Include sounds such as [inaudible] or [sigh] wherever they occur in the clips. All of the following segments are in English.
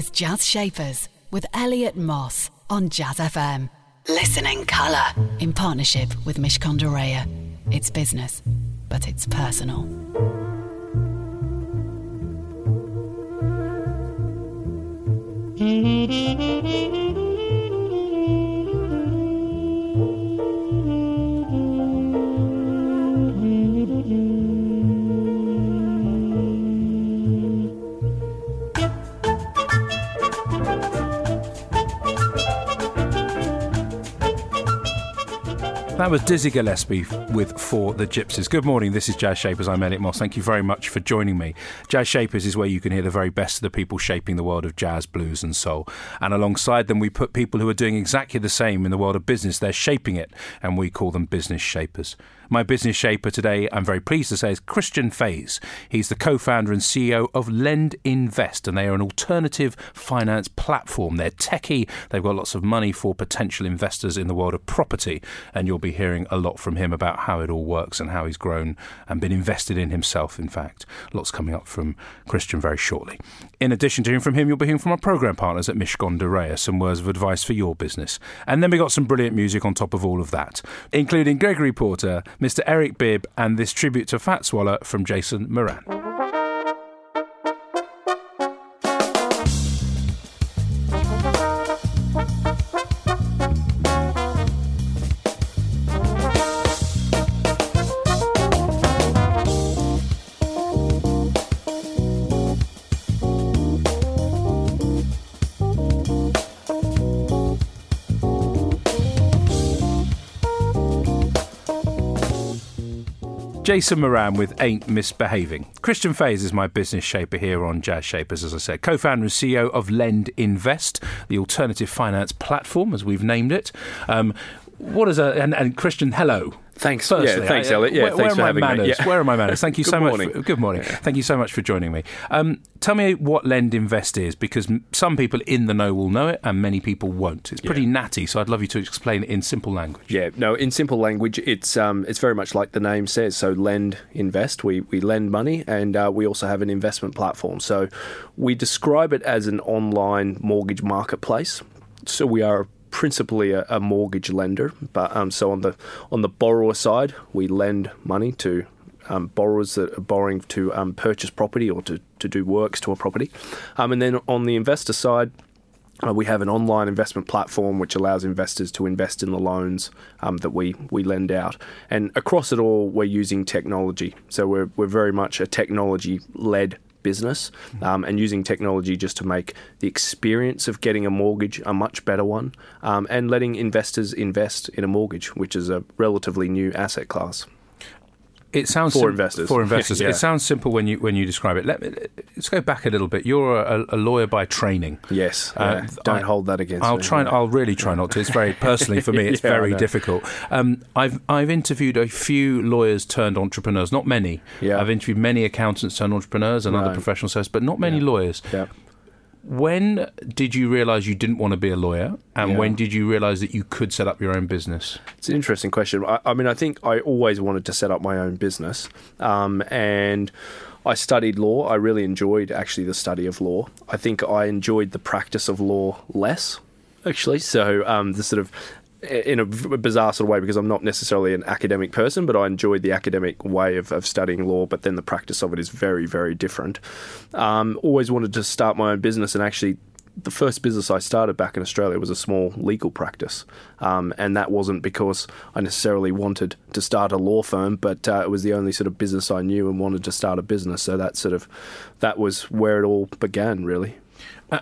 is Jazz Shapers with Elliot Moss on Jazz FM. Listen in colour in partnership with Mishcon de Reya. It's business, but it's personal. That was Dizzy Gillespie with For the Gypsies. Good morning, this is Jazz Shapers. I'm Elliot Moss. Thank you very much for joining me. Jazz Shapers is where you can hear the very best of the people shaping the world of jazz, blues, and soul. And alongside them, we put people who are doing exactly the same in the world of business. They're shaping it, and we call them business shapers. My business shaper today, I'm very pleased to say, is Christian Faes. He's the co founder and CEO of Lend Invest, and they are an alternative finance platform. They're techie, they've got lots of money for potential investors in the world of property, and you'll be hearing a lot from him about how it all works and how he's grown and been invested in himself, in fact. Lots coming up from Christian very shortly. In addition to hearing from him, you'll be hearing from our program partners at Mishcon de Reya, some words of advice for your business. And then we got some brilliant music on top of all of that, including Gregory Porter, Mr. Eric Bibb, and this tribute to Fats Waller from Jason Moran. Jason Moran with Ain't Misbehaving. Christian Faes is my business shaper here on Jazz Shapers, as I said. Co founder and CEO of Lend Invest, the alternative finance platform, as we've named it. Um, what is a. And, and Christian, hello. Thanks. Firstly, yeah, thanks, I- Elliot. Yeah, where, thanks where for are my having manners? me. Yeah. Where are my manners? [laughs] Thank you so morning. much. For, good morning. Thank you so much for joining me. Um, tell me what Lend Invest is, because some people in the know will know it, and many people won't. It's pretty natty, so I'd love you to explain it in simple language. Yeah, no. In simple language, it's um, it's very much like the name says. So, lend, invest. We we lend money, and uh, we also have an investment platform. So, we describe it as an online mortgage marketplace. So, we are principally a, a mortgage lender, but um, so on the on the borrower side, we lend money to um, borrowers that are borrowing to um, purchase property or to, to do works to a property, um, and then on the investor side. Uh, we have an online investment platform which allows investors to invest in the loans um, that we, we lend out. And across it all, we're using technology. So we're, we're very much a technology led business um, and using technology just to make the experience of getting a mortgage a much better one um, and letting investors invest in a mortgage, which is a relatively new asset class. It sounds For sim- investors. For investors, [laughs] Yeah. it sounds simple when you when you describe it. Let me, let's go back a little bit. You're a, a lawyer by training. Yes, Uh, yeah. don't I- hold that against I'll me. try. I'll really try not to. It's very personally for me. [laughs] It's Yeah, very difficult. Um, I've I've interviewed a few lawyers turned entrepreneurs. Not many. Yeah. I've interviewed many accountants turned entrepreneurs and other Right. professional services, but not many lawyers. Yeah. When did you realise you didn't want to be a lawyer, and Yeah. when did you realise that you could set up your own business? It's an interesting question. I, I mean, I think I always wanted to set up my own business, um, and I studied law. I really enjoyed actually the study of law. I think I enjoyed the practice of law less, actually. So um, the sort of in a bizarre sort of way because I'm not necessarily an academic person, but I enjoyed the academic way of, of studying law. But then the practice of it is very, very different. Um, always wanted to start my own business, and actually the first business I started back in Australia was a small legal practice, um, and that wasn't because I necessarily wanted to start a law firm, but uh, it was the only sort of business I knew and wanted to start a business. So that sort of that was where it all began, really.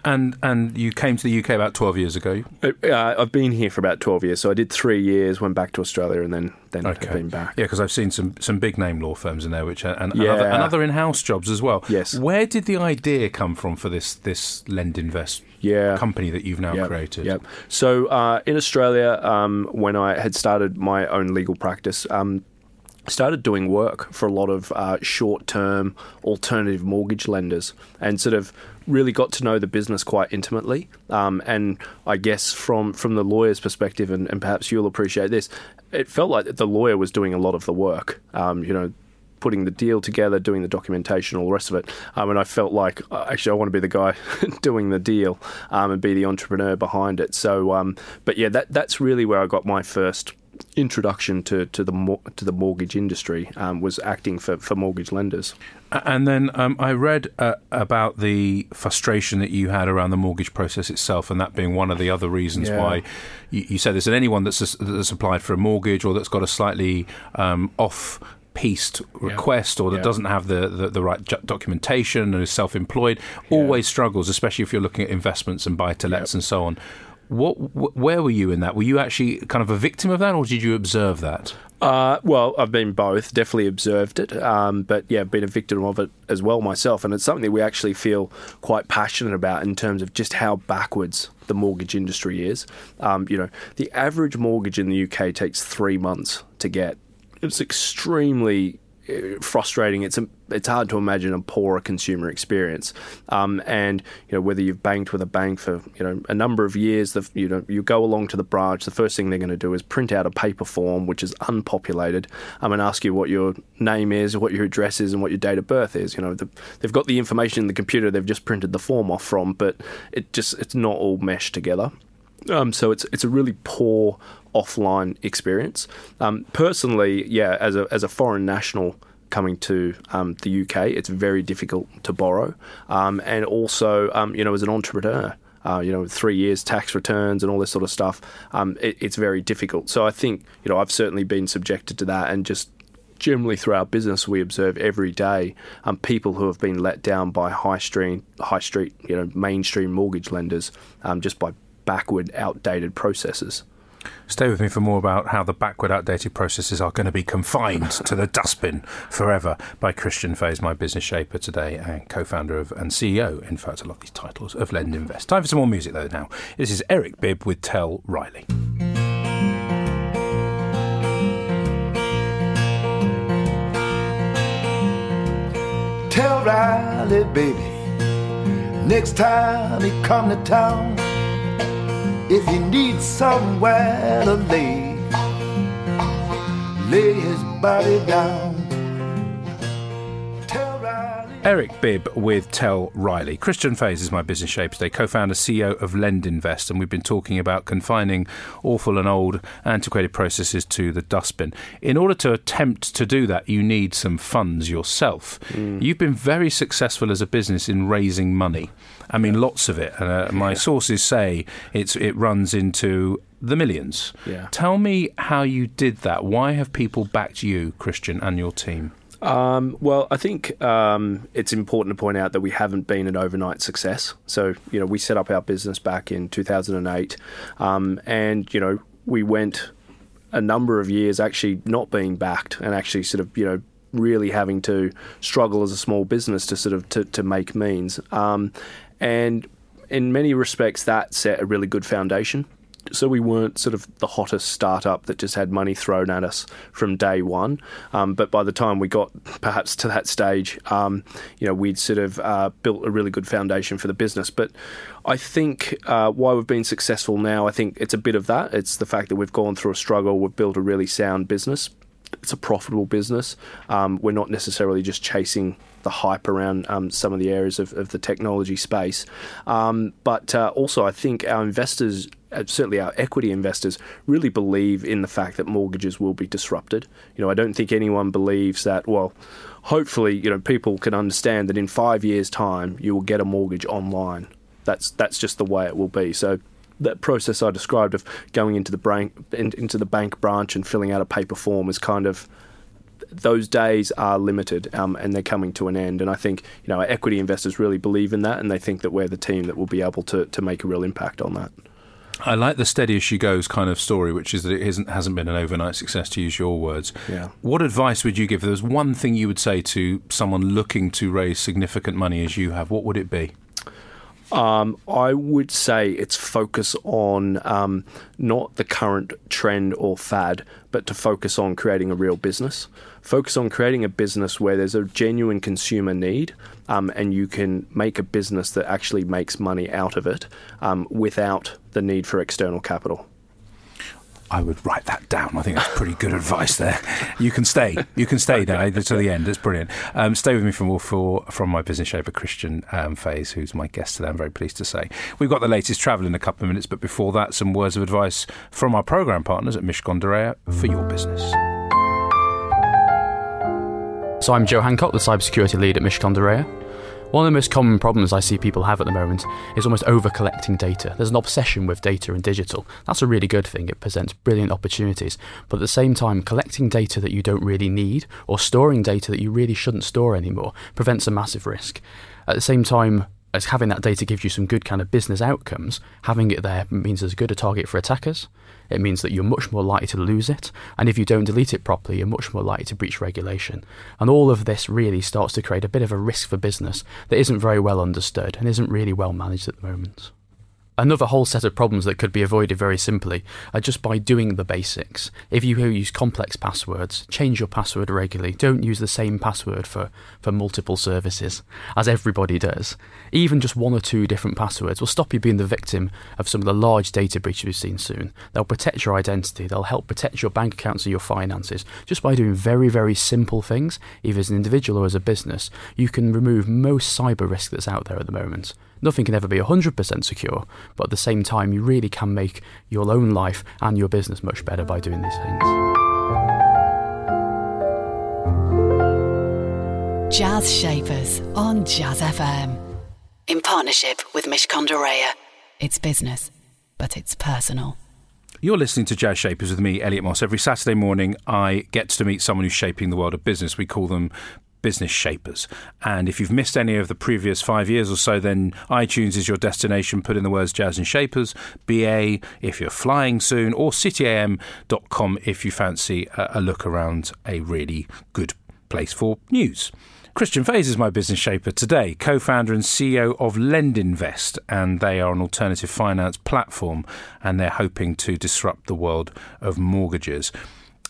And and you came to the UK about twelve years ago. Uh, I've been here for about twelve years, so I did three years, went back to Australia, and then then have been back. Yeah, because I've seen some, some big name law firms in there, which are, and, Yeah. other, and other in-house jobs as well. Yes. Where did the idea come from for this this Lend Invest Yeah. company that you've now Yep, created? Yep. So uh, in Australia, um, when I had started my own legal practice, um, started doing work for a lot of uh, short-term alternative mortgage lenders, and sort of really got to know the business quite intimately. Um, and I guess from from the lawyer's perspective, and, and perhaps you'll appreciate this, it felt like the lawyer was doing a lot of the work. Um, you know, putting the deal together, doing the documentation, all the rest of it. Um, and I felt like uh, actually I want to be the guy [laughs] doing the deal um, and be the entrepreneur behind it. So, um, but yeah, that that's really where I got my first introduction to, to the to the mortgage industry um, was acting for, for mortgage lenders. And then um, I read uh, about the frustration that you had around the mortgage process itself, and that being one of the other reasons Yeah. why you, you said this. And anyone that's that's applied for a mortgage or that's got a slightly um, off. Pieced request, or that Yeah. doesn't have the, the, the right documentation and is self employed, always struggles, especially if you're looking at investments and buy to lets Yep. and so on. What, wh- where were you in that? Were you actually kind of a victim of that, or did you observe that? Uh, well, I've been both. Definitely observed it, um, but yeah, been a victim of it as well myself. And it's something that we actually feel quite passionate about in terms of just how backwards the mortgage industry is. Um, you know, the average mortgage in the UK takes three months to get. It's extremely frustrating. It's it's hard to imagine a poorer consumer experience. Um, and you know whether you've banked with a bank for you know a number of years, the, you know you go along to the branch. The first thing they're going to do is print out a paper form which is unpopulated. um, and ask you what your name is, what your address is, and what your date of birth is. You know the, they've got the information in the computer. They've just printed the form off from, but it just it's not all meshed together. Um, so it's it's a really poor offline experience. Um, personally, yeah, as a as a foreign national coming to um, the UK, it's very difficult to borrow, um, and also um, you know as an entrepreneur. Uh, you know, three years tax returns and all this sort of stuff. Um, it, it's very difficult. So I think you know I've certainly been subjected to that, and just generally through our business, we observe every day um, people who have been let down by high street, high street, you know, mainstream mortgage lenders um, just by backward, outdated processes. Stay with me for more about how the backward, outdated processes are going to be confined to the dustbin forever by Christian Faes, my business shaper today and co founder of and CEO, in fact, I love these titles, of Lend Invest. Time for some more music, though, now. This is Eric Bibb with Tell Riley. Tell Riley, baby, next time he come to town, if he needs somewhere to lay, lay his body down. Eric Bibb with Tell Riley. Christian Faes is my business shape today, co founder, CEO of Lend Invest, and we've been talking about confining awful and old antiquated processes to the dustbin. In order to attempt to do that, you need some funds yourself. You've been very successful as a business in raising money. I mean, lots of it. Uh, my sources say it's it runs into the millions. Yeah. Tell me how you did that. Why have people backed you, Christian, and your team? Um, well, I think um, it's important to point out that we haven't been an overnight success. So, you know, we set up our business back in 2008, um, and you know, we went a number of years actually not being backed and actually sort of, you know, really having to struggle as a small business to sort of to, to make means. Um, and in many respects, that set a really good foundation. So we weren't sort of the hottest startup that just had money thrown at us from day one. Um, but by the time we got perhaps to that stage, um, you know, we'd sort of uh, built a really good foundation for the business. But I think uh, why we've been successful now, I think it's a bit of that. It's the fact that we've gone through a struggle, we've built a really sound business it's a profitable business. Um, we're not necessarily just chasing the hype around um, some of the areas of, of the technology space. Um, but uh, also, I think our investors, uh, certainly our equity investors, really believe in the fact that mortgages will be disrupted. You know, I don't think anyone believes that, well, hopefully, you know, people can understand that in five years' time, you will get a mortgage online. That's, that's just the way it will be. So that process I described of going into the bank in, into the bank branch and filling out a paper form is kind of those days are limited um, and they're coming to an end. And I think you know equity investors really believe in that, and they think that we're the team that will be able to to make a real impact on that. I like the steady as she goes kind of story, which is that it isn't, hasn't been an overnight success, to use your words. Yeah. What advice would you give? If there was one thing you would say to someone looking to raise significant money as you have, what would it be? Um, I would say it's focus on um, not the current trend or fad, but to focus on creating a real business. Focus on creating a business where there's a genuine consumer need, um, and you can make a business that actually makes money out of it um, without the need for external capital. I would write that down. I think that's pretty good advice there. You can stay. You can stay there to the end. It's brilliant. Um, stay with me from for from my business shaper Christian um, Faes, who's my guest today. I'm very pleased to say we've got the latest travel in a couple of minutes, but before that, some words of advice from our program partners at Mishcon de for your business. So I'm Joe Hancock, the cybersecurity lead at Reya. One of the most common problems I see people have at the moment is almost over collecting data. There's an obsession with data and digital. That's a really good thing, it presents brilliant opportunities. But at the same time, collecting data that you don't really need or storing data that you really shouldn't store anymore prevents a massive risk. At the same time, as having that data gives you some good kind of business outcomes, having it there means there's good a target for attackers. It means that you're much more likely to lose it, and if you don't delete it properly, you're much more likely to breach regulation. And all of this really starts to create a bit of a risk for business that isn't very well understood and isn't really well managed at the moment. Another whole set of problems that could be avoided very simply are just by doing the basics. If you use complex passwords, change your password regularly. Don't use the same password for, for multiple services, as everybody does. Even just one or two different passwords will stop you being the victim of some of the large data breaches we've seen soon. They'll protect your identity, they'll help protect your bank accounts and your finances. Just by doing very, very simple things, either as an individual or as a business, you can remove most cyber risk that's out there at the moment. Nothing can ever be 100% secure, but at the same time, you really can make your own life and your business much better by doing these things. Jazz Shapers on Jazz FM. In partnership with Mishcon de It's business, but it's personal. You're listening to Jazz Shapers with me, Elliot Moss. Every Saturday morning, I get to meet someone who's shaping the world of business. We call them business shapers. And if you've missed any of the previous five years or so, then iTunes is your destination. Put in the words Jazz and Shapers, BA if you're flying soon, or cityam.com if you fancy a, look around a really good place for news. Christian Faes is my business shaper today, co founder and CEO of LendInvest, and they are an alternative finance platform and they're hoping to disrupt the world of mortgages.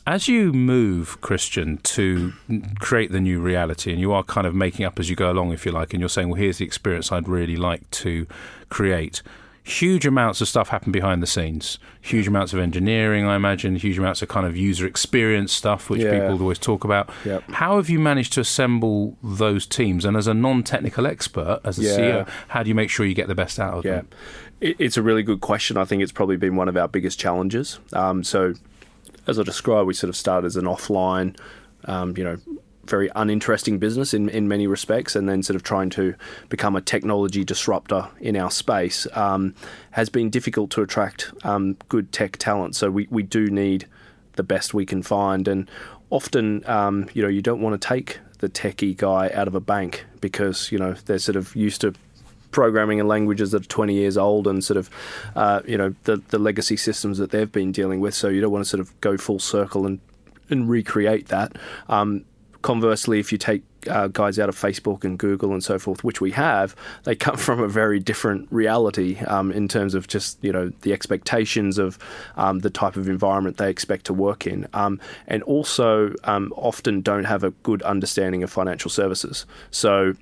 As you move, Christian, to create the new reality, and you are kind of making up as you go along, if you like, and you're saying, well, here's the experience I'd really like to create. Huge amounts of stuff happen behind the scenes. Huge amounts of engineering, I imagine. Huge amounts of kind of user experience stuff, which yeah. people always talk about. Yep. How have you managed to assemble those teams? And as a non-technical expert, as a yeah. CEO, how do you make sure you get the best out of yeah. them? It's a really good question. I think it's probably been one of our biggest challenges. Um, so as I described, we sort of started as an offline, um, you know, very uninteresting business in, in many respects, and then sort of trying to become a technology disruptor in our space um, has been difficult to attract um, good tech talent. So we, we do need the best we can find, and often, um, you know, you don't want to take the techie guy out of a bank because you know they're sort of used to programming and languages that are 20 years old and sort of, uh, you know, the, the legacy systems that they've been dealing with. So you don't want to sort of go full circle and, and recreate that. Um, conversely, if you take uh, guys out of Facebook and Google and so forth, which we have, they come [laughs] from a very different reality um, in terms of just you know the expectations of um, the type of environment they expect to work in, um, and also um, often don't have a good understanding of financial services. So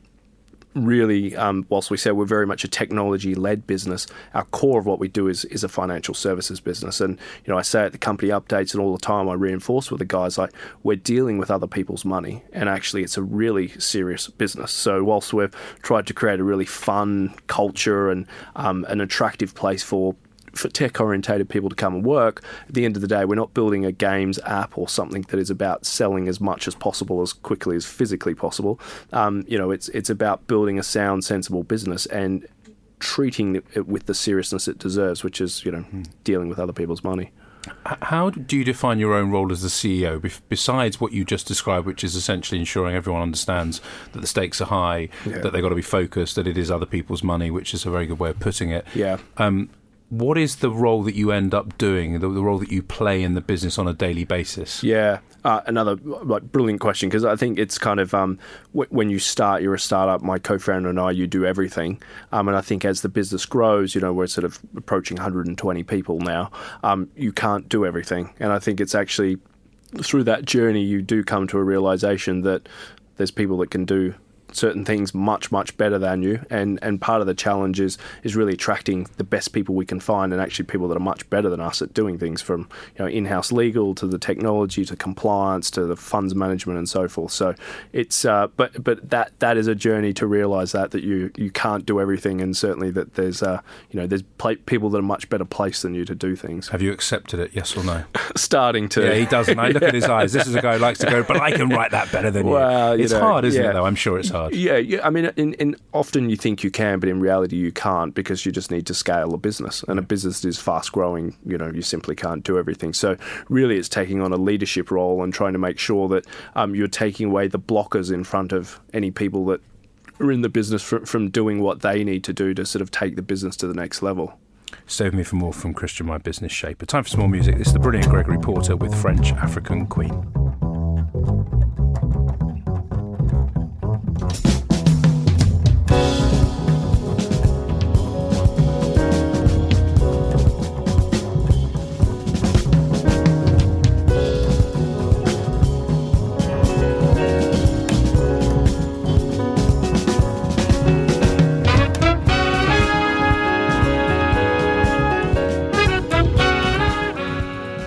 really, um, whilst we say we're very much a technology-led business, our core of what we do is is a financial services business. And you know, I say at the company updates and all the time, I reinforce with the guys like we're dealing with other people's money, and actually, it's a really serious business. So whilst we've tried to create a really fun culture and um, an attractive place for for tech orientated people to come and work, at the end of the day, we're not building a games app or something that is about selling as much as possible as quickly as physically possible. Um, you know, it's it's about building a sound, sensible business and treating it with the seriousness it deserves, which is you know mm. dealing with other people's money. How do you define your own role as the CEO, besides what you just described, which is essentially ensuring everyone understands that the stakes are high, yeah. that they've got to be focused, that it is other people's money, which is a very good way of putting it. Yeah. Um, what is the role that you end up doing, the, the role that you play in the business on a daily basis? Yeah, uh, another like brilliant question because I think it's kind of um, w- when you start, you're a startup. My co-founder and I, you do everything, um, and I think as the business grows, you know, we're sort of approaching 120 people now. Um, you can't do everything, and I think it's actually through that journey you do come to a realization that there's people that can do certain things much much better than you, and and part of the challenge is is really attracting the best people we can find, and actually people that are much better than us at doing things from you know in-house legal to the technology to compliance to the funds management and so forth. So it's uh, but but that that is a journey to realise that that you you can't do everything, and certainly that there's uh, you know there's pla people that are much better placed than you to do things. Have you accepted it? Yes or no? [laughs] Starting to Yeah, he doesn't. I look at his [laughs] eyes. This is a guy who likes to go, but I can write that better than Well, you. you It's know, hard, isn't yeah. it? Though I'm sure it's hard. Yeah, yeah. I mean, in, in often you think you can, but in reality you can't because you just need to scale a business, and a business is fast growing. You know, you simply can't do everything. So really, it's taking on a leadership role and trying to make sure that um, you're taking away the blockers in front of any people that are in the business from, from doing what they need to do to sort of take the business to the next level. Save me for more from Christian, my business shaper. Time for some more music. This is the brilliant Gregory Porter with French African Queen.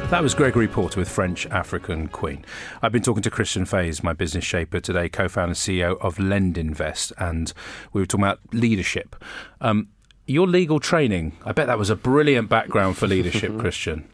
That was Gregory Porter with French African Queen. I've been talking to Christian Faes, my business shaper today, co-founder and CEO of Lend Invest, and we were talking about leadership. Um, your legal training, I bet that was a brilliant background for leadership, [laughs] Christian.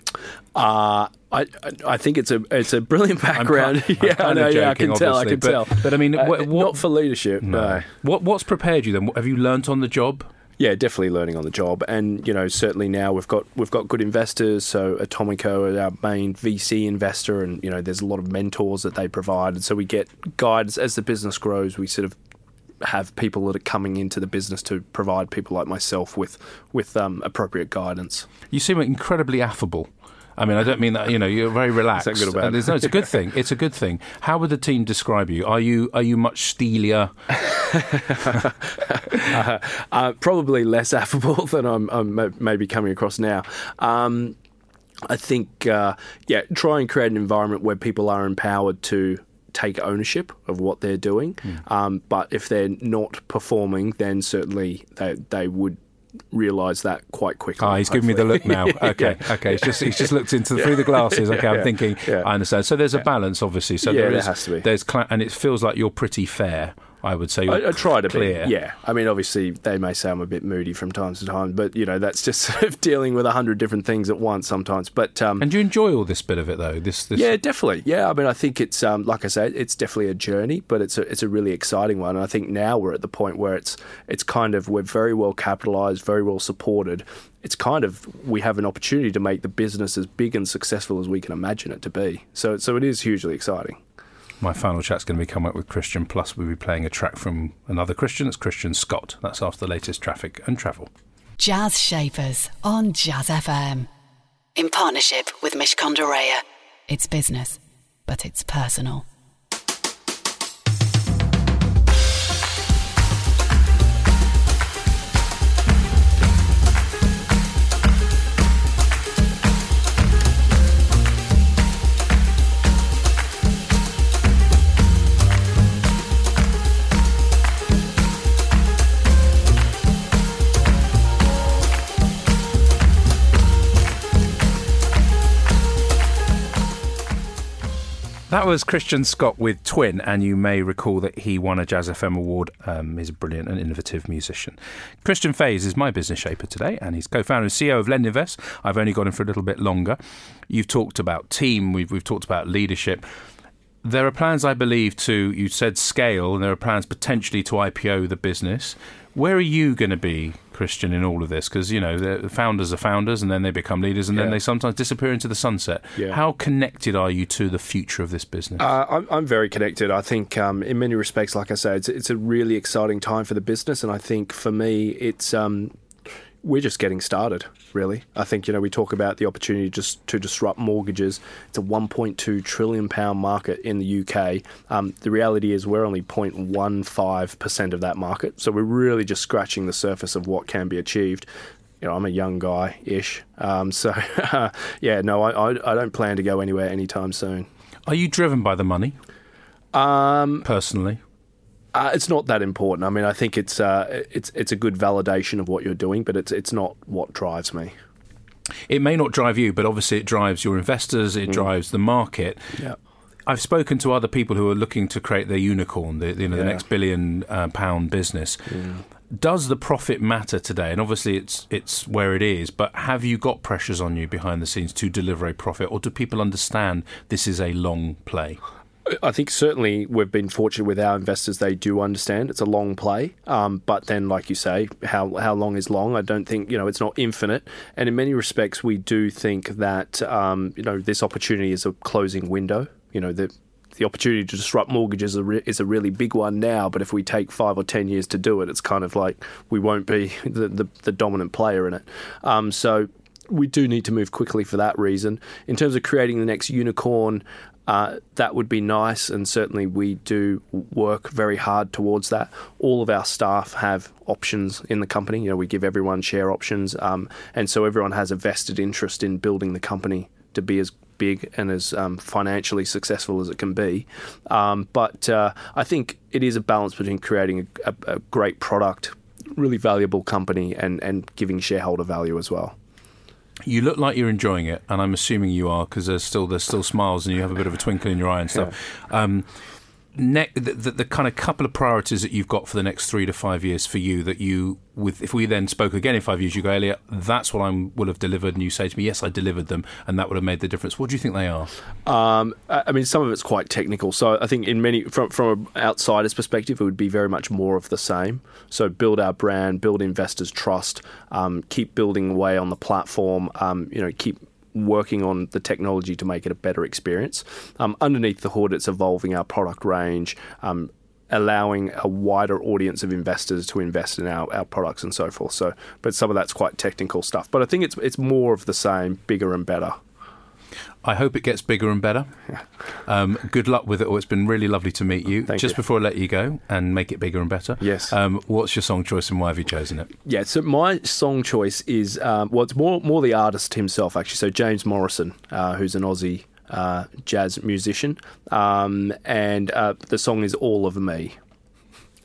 Uh, I, I think it's a it's a brilliant background. I'm [laughs] yeah, I know. Yeah, I can tell. I can but- tell. but I mean, Uh, what- what- not for leadership. no. What what's prepared you then? Have you learnt on the job? Yeah, definitely learning on the job, and you know certainly now we've got we've got good investors. So Atomico is our main VC investor, and you know there's a lot of mentors that they provide, and so we get guides as the business grows. We sort of have people that are coming into the business to provide people like myself with with um, appropriate guidance. You seem incredibly affable. I mean, I don't mean that. You know, you're very relaxed. good or bad? No, it's a good thing. It's a good thing. How would the team describe you? Are you are you much steelier? [laughs] uh, probably less affable [laughs] than I'm, I'm maybe coming across now. Um, I think, uh, yeah, try and create an environment where people are empowered to take ownership of what they're doing. Um, but if they're not performing, then certainly they they would realise that quite quickly. Ah, he's giving me the look now. [laughs] Okay, okay. He's just he's just looked into through the glasses. [laughs] Okay, I'm thinking. yeah. I understand. So there's a balance, obviously. So Yeah, there there is. has to be. There's cla- and it feels like you're pretty fair. I would say. I, I try to clear. be. Yeah. I mean, obviously, they may say I'm a bit moody from time to time, but, you know, that's just [laughs] sort of dealing with a hundred different things at once sometimes. But, um, And do you enjoy all this bit of it though? This, this Yeah, definitely. Yeah, I mean, I think it's um, like I said, it's definitely a journey, but it's a it's a really exciting one. And I think now we're at the point where it's it's kind of we're very well capitalized, very well supported. It's kind of we have an opportunity to make the business as big and successful as we can imagine it to be. So so it is hugely exciting. My final chat's going to be coming up with Christian. Plus, we'll be playing a track from another Christian. It's Christian Scott. That's after the latest traffic and travel. Jazz Shapers on Jazz FM. In partnership with Mishcon de Reya. It's business, but it's personal. That was Christian Scott with Twin, and you may recall that he won a Jazz FM award. Um, he's a brilliant and innovative musician. Christian Faes is my business shaper today, and he's co-founder and CEO of Lend Invest. I've only got him for a little bit longer. You've talked about team. We've we've talked about leadership. There are plans, I believe, to you said scale, and there are plans potentially to IPO the business. Where are you going to be, Christian, in all of this? Because you know the founders are founders, and then they become leaders, and then they sometimes disappear into the sunset. Yeah. How connected are you to the future of this business? Uh, I'm, I'm very connected. I think, um, in many respects, like I say, it's, it's a really exciting time for the business, and I think for me, it's um, we're just getting started. Really, I think you know we talk about the opportunity just to disrupt mortgages. It's a 1.2 trillion pound market in the UK. Um, the reality is we're only 0.15 percent of that market, so we're really just scratching the surface of what can be achieved. You know, I'm a young guy ish, um, so [laughs] yeah, no, I, I, I don't plan to go anywhere anytime soon. Are you driven by the money? Um, personally? Uh, it's not that important. I mean, I think it's uh, it's it's a good validation of what you're doing, but it's it's not what drives me. It may not drive you, but obviously it drives your investors. It drives the market. Yeah. I've spoken to other people who are looking to create their unicorn, the, you know, the next billion uh, pound business. Does the profit matter today? And obviously, it's it's where it is. But have you got pressures on you behind the scenes to deliver a profit, or do people understand this is a long play? I think certainly we've been fortunate with our investors; they do understand it's a long play. Um, but then, like you say, how how long is long? I don't think you know it's not infinite. And in many respects, we do think that um, you know this opportunity is a closing window. You know the the opportunity to disrupt mortgages is a, re- is a really big one now. But if we take five or ten years to do it, it's kind of like we won't be [laughs] the the, the dominant player in it. Um, so we do need to move quickly for that reason. In terms of creating the next unicorn, uh, that would be nice, and certainly we do work very hard towards that. All of our staff have options in the company. You know, we give everyone share options, um, and so everyone has a vested interest in building the company to be as big and as um, financially successful as it can be. Um, but uh, I think it is a balance between creating a, a, a great product, really valuable company, and, and giving shareholder value as well. You look like you're enjoying it, and I'm assuming you are because there's still there's still smiles and you have a bit of a twinkle in your eye and stuff. Um, ne- the, the, the kind of couple of priorities that you've got for the next three to five years for you that you with if we then spoke again in five years, you go Elliot, that's what I will have delivered, and you say to me, yes, I delivered them, and that would have made the difference. What do you think they are? Um, I mean, some of it's quite technical. So I think in many, from from an outsider's perspective, it would be very much more of the same. So build our brand, build investors' trust, um, keep building away on the platform. Um, you know, keep working on the technology to make it a better experience. Um, underneath the hood, it's evolving our product range. Um, allowing a wider audience of investors to invest in our, our products and so forth. So, but some of that's quite technical stuff. But I think it's it's more of the same, bigger and better. I hope it gets bigger and better. Um, good luck with it all. It's been really lovely to meet you. Thank Just you. before I let you go and make it bigger and better. Yes. Um, what's your song choice and why have you chosen it? Yeah, so my song choice is um, well, it's more more the artist himself actually. So James Morrison, uh, who's an Aussie uh, jazz musician, um, and uh, the song is "All of Me."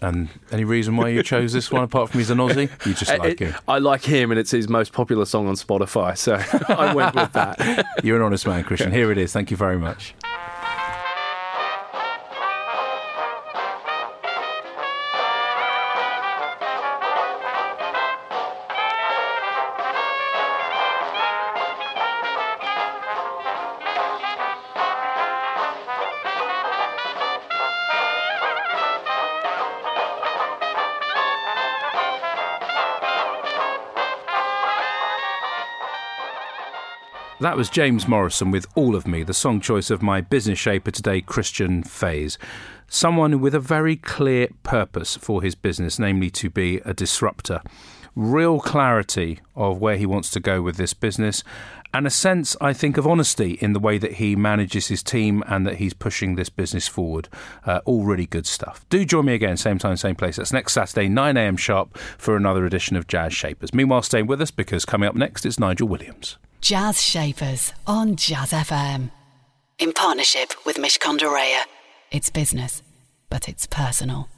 And any reason why you chose this one apart from he's an Aussie? [laughs] You just Uh, like it- him. I like him, and it's his most popular song on Spotify, so [laughs] I went with that. You're an honest man, Christian. Here it is. Thank you very much. That was James Morrison with All of Me, the song choice of my business shaper today, Christian Faes. Someone with a very clear purpose for his business, namely to be a disruptor. Real clarity of where he wants to go with this business, and a sense, I think, of honesty in the way that he manages his team and that he's pushing this business forward. Uh, all really good stuff. Do join me again, same time, same place. That's next Saturday, 9am sharp, for another edition of Jazz Shapers. Meanwhile, stay with us because coming up next is Nigel Williams. Jazz Shapers on Jazz FM. In partnership with Mishcon de Reya. It's business, but it's personal.